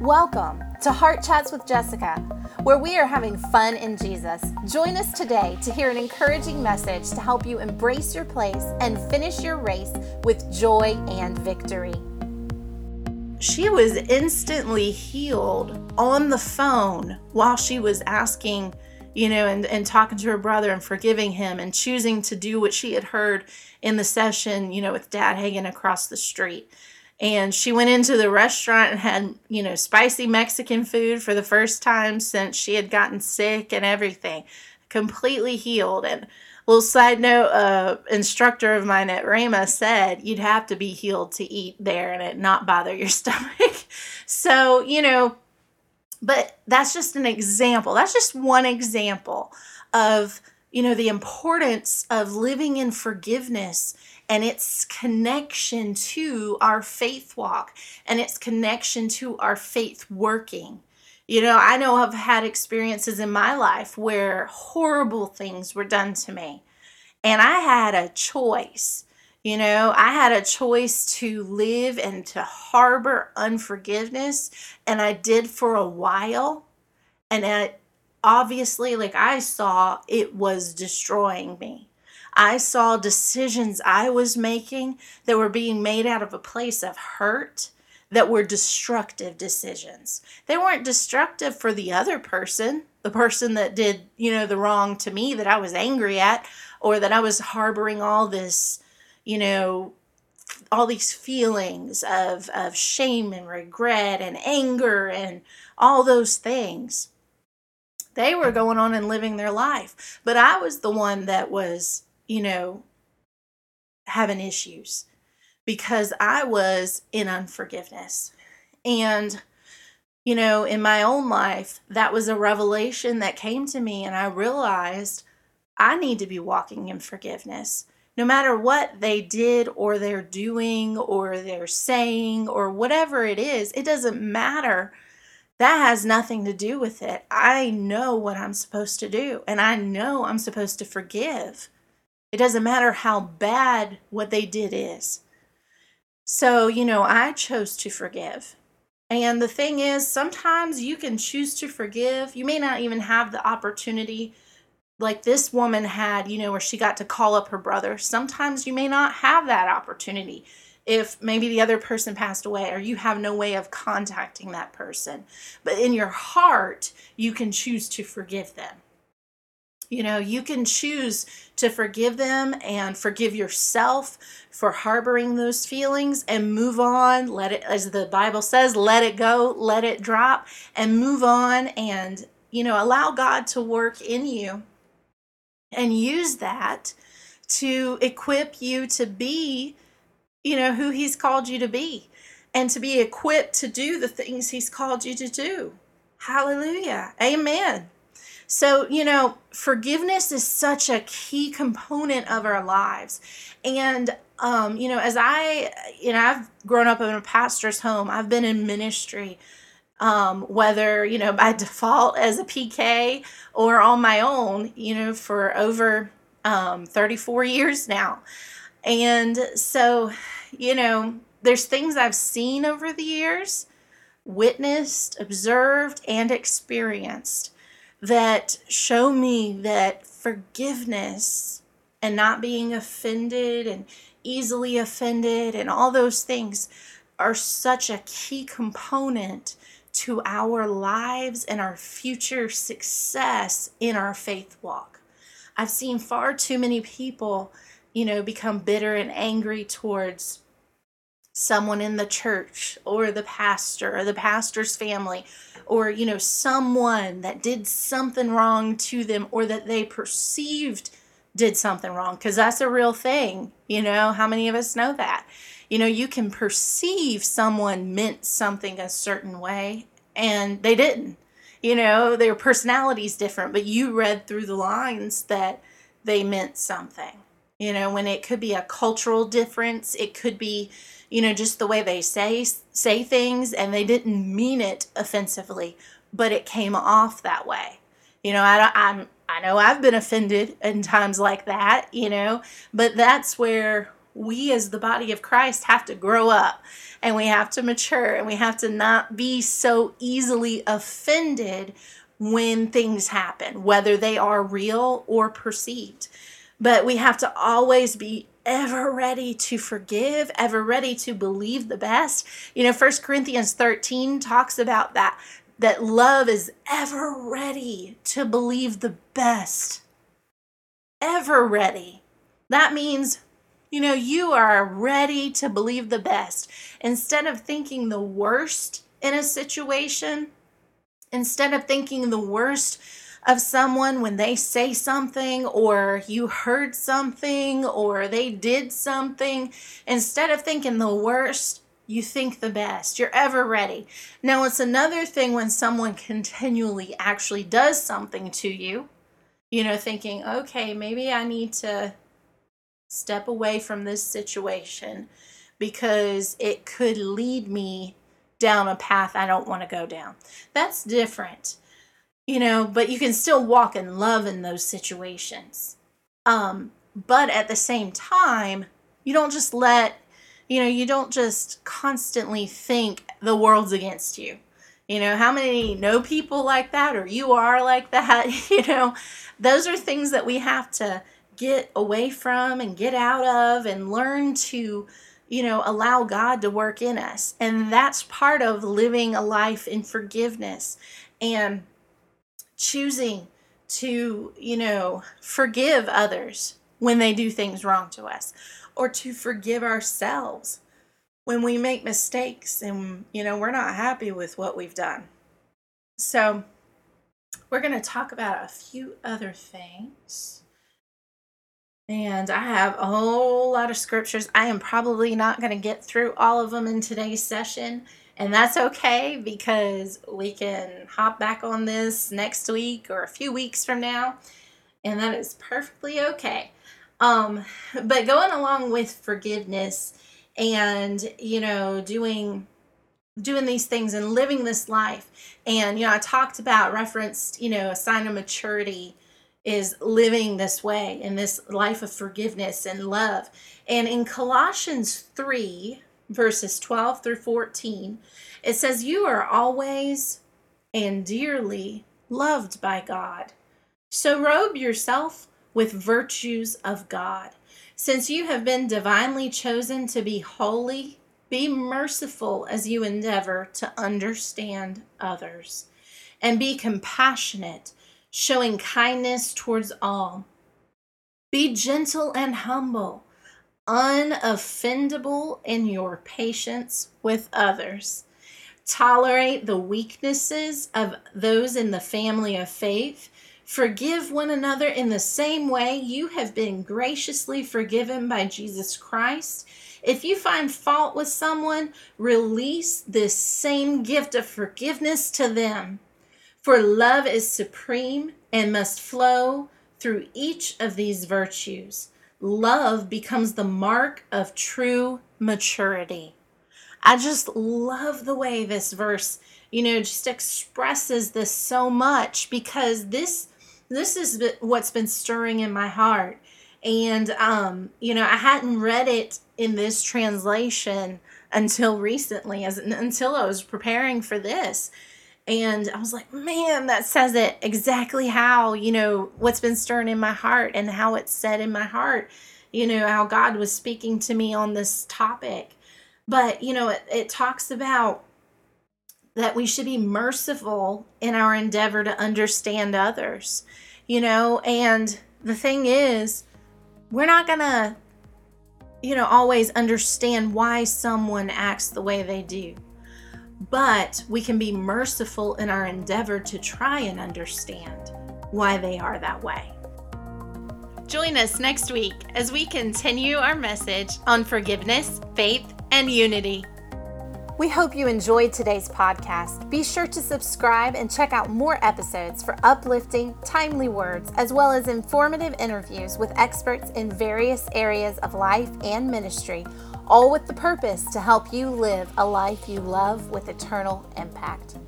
Welcome to Heart Chats with Jessica, where we are having fun in Jesus. Join us today to hear an encouraging message to help you embrace your place and finish your race with joy and victory. She was instantly healed on the phone while she was asking, you know, and, and talking to her brother and forgiving him and choosing to do what she had heard in the session, you know, with dad hanging across the street and she went into the restaurant and had you know spicy mexican food for the first time since she had gotten sick and everything completely healed. And little side note uh, instructor of mine at Rhema said you'd have to be healed to eat there and it not bother your stomach. So you know but that's just an example. That's just one example of you know the importance of living in forgiveness and its connection to our faith walk and its connection to our faith working. You know, I know I've had experiences in my life where horrible things were done to me, and I had a choice. You know, I had a choice to live and to harbor unforgiveness, and I did for a while. And it, obviously, like I saw, it was destroying me. I saw decisions I was making that were being made out of a place of hurt that were destructive decisions. They weren't destructive for the other person, the person that did, you know, the wrong to me that I was angry at or that I was harboring all this, you know, all these feelings of of shame and regret and anger and all those things. They were going on and living their life, but I was the one that was you know, having issues because I was in unforgiveness. And, you know, in my own life, that was a revelation that came to me, and I realized I need to be walking in forgiveness. No matter what they did or they're doing or they're saying or whatever it is, it doesn't matter. That has nothing to do with it. I know what I'm supposed to do, and I know I'm supposed to forgive. It doesn't matter how bad what they did is. So, you know, I chose to forgive. And the thing is, sometimes you can choose to forgive. You may not even have the opportunity like this woman had, you know, where she got to call up her brother. Sometimes you may not have that opportunity if maybe the other person passed away or you have no way of contacting that person. But in your heart, you can choose to forgive them. You know, you can choose to forgive them and forgive yourself for harboring those feelings and move on. Let it, as the Bible says, let it go, let it drop, and move on and, you know, allow God to work in you and use that to equip you to be, you know, who He's called you to be and to be equipped to do the things He's called you to do. Hallelujah. Amen. So, you know, forgiveness is such a key component of our lives. And, um, you know, as I, you know, I've grown up in a pastor's home, I've been in ministry. Um, whether you know by default as a PK or on my own, you know, for over um, 34 years now. And so, you know, there's things I've seen over the years, witnessed, observed, and experienced that show me that forgiveness and not being offended and easily offended and all those things are such a key component to our lives and our future success in our faith walk. I've seen far too many people, you know, become bitter and angry towards someone in the church or the pastor or the pastor's family or you know someone that did something wrong to them or that they perceived did something wrong because that's a real thing you know? How many of us know that? You know you can perceive someone meant something a certain way and they didn't. You know their personality's different but you read through the lines that they meant something you know when it could be a cultural difference it could be you know just the way they say say things and they didn't mean it offensively but it came off that way you know I, i'm i know i've been offended in times like that you know but that's where we as the body of Christ have to grow up and we have to mature and we have to not be so easily offended when things happen, whether they are real or perceived. But we have to always be ever ready to forgive, ever ready to believe the best. You know, First Corinthians 13 talks about that that love is ever ready to believe the best. Ever ready. That means you know, you are ready to believe the best. Instead of thinking the worst in a situation, instead of thinking the worst of someone when they say something or you heard something or they did something, instead of thinking the worst, you think the best. You're ever ready. Now, it's another thing when someone continually actually does something to you, you know, thinking, okay, maybe I need to step away from this situation because it could lead me down a path I don't want to go down. That's different. You know, but you can still walk in love in those situations. Um, but at the same time, you don't just let, you know, you don't just constantly think the world's against you. You know, how many know people like that or you are like that? You know, those are things that we have to get away from and get out of and learn to you know allow God to work in us and that's part of living a life in forgiveness and choosing to you know forgive others when they do things wrong to us or to forgive ourselves when we make mistakes and you know we're not happy with what we've done so we're going to talk about a few other things and I have a whole lot of scriptures. I am probably not going to get through all of them in today's session. And that's okay because we can hop back on this next week or a few weeks from now. And that is perfectly okay. Um, but going along with forgiveness and, you know, doing doing these things and living this life and you know i talked about referenced you know a sign of maturity is living this way in this life of forgiveness and love. And in Colossians 3, verses 12 through 14, it says, You are always and dearly loved by God. So robe yourself with virtues of God. Since you have been divinely chosen to be holy, be merciful as you endeavor to understand others, and be compassionate showing kindness towards all. Be gentle and humble, unoffendable in your patience with others. Tolerate the weaknesses of those in the family of faith. Forgive one another in the same way you have been graciously forgiven by Jesus Christ. If you find fault with someone, release this same gift of forgiveness to them. For love is supreme and must flow through each of these virtues. Love becomes the mark of true maturity. I just love the way this verse, you know, just expresses this so much because this this is what's been stirring in my heart. And um, you know, I hadn't read it in this translation until recently as until I was preparing for this. And I was like, man, that says it exactly how, you know, what's been stirring in my heart and how it's said in my heart, you know, how God was speaking to me on this topic. But, you know, it, it talks about that we should be merciful in our endeavor to understand others, you know, and the thing is, we're not going to, you know, always understand why someone acts the way they do but we can be merciful in our endeavor to try and understand why they are that way. Join us next week as we continue our message on forgiveness, faith, and unity. We hope you enjoyed today's podcast. Be sure to subscribe and check out more episodes for uplifting, timely words, as well as informative interviews with experts in various areas of life and ministry all with the purpose to help you live a life you love with eternal impact.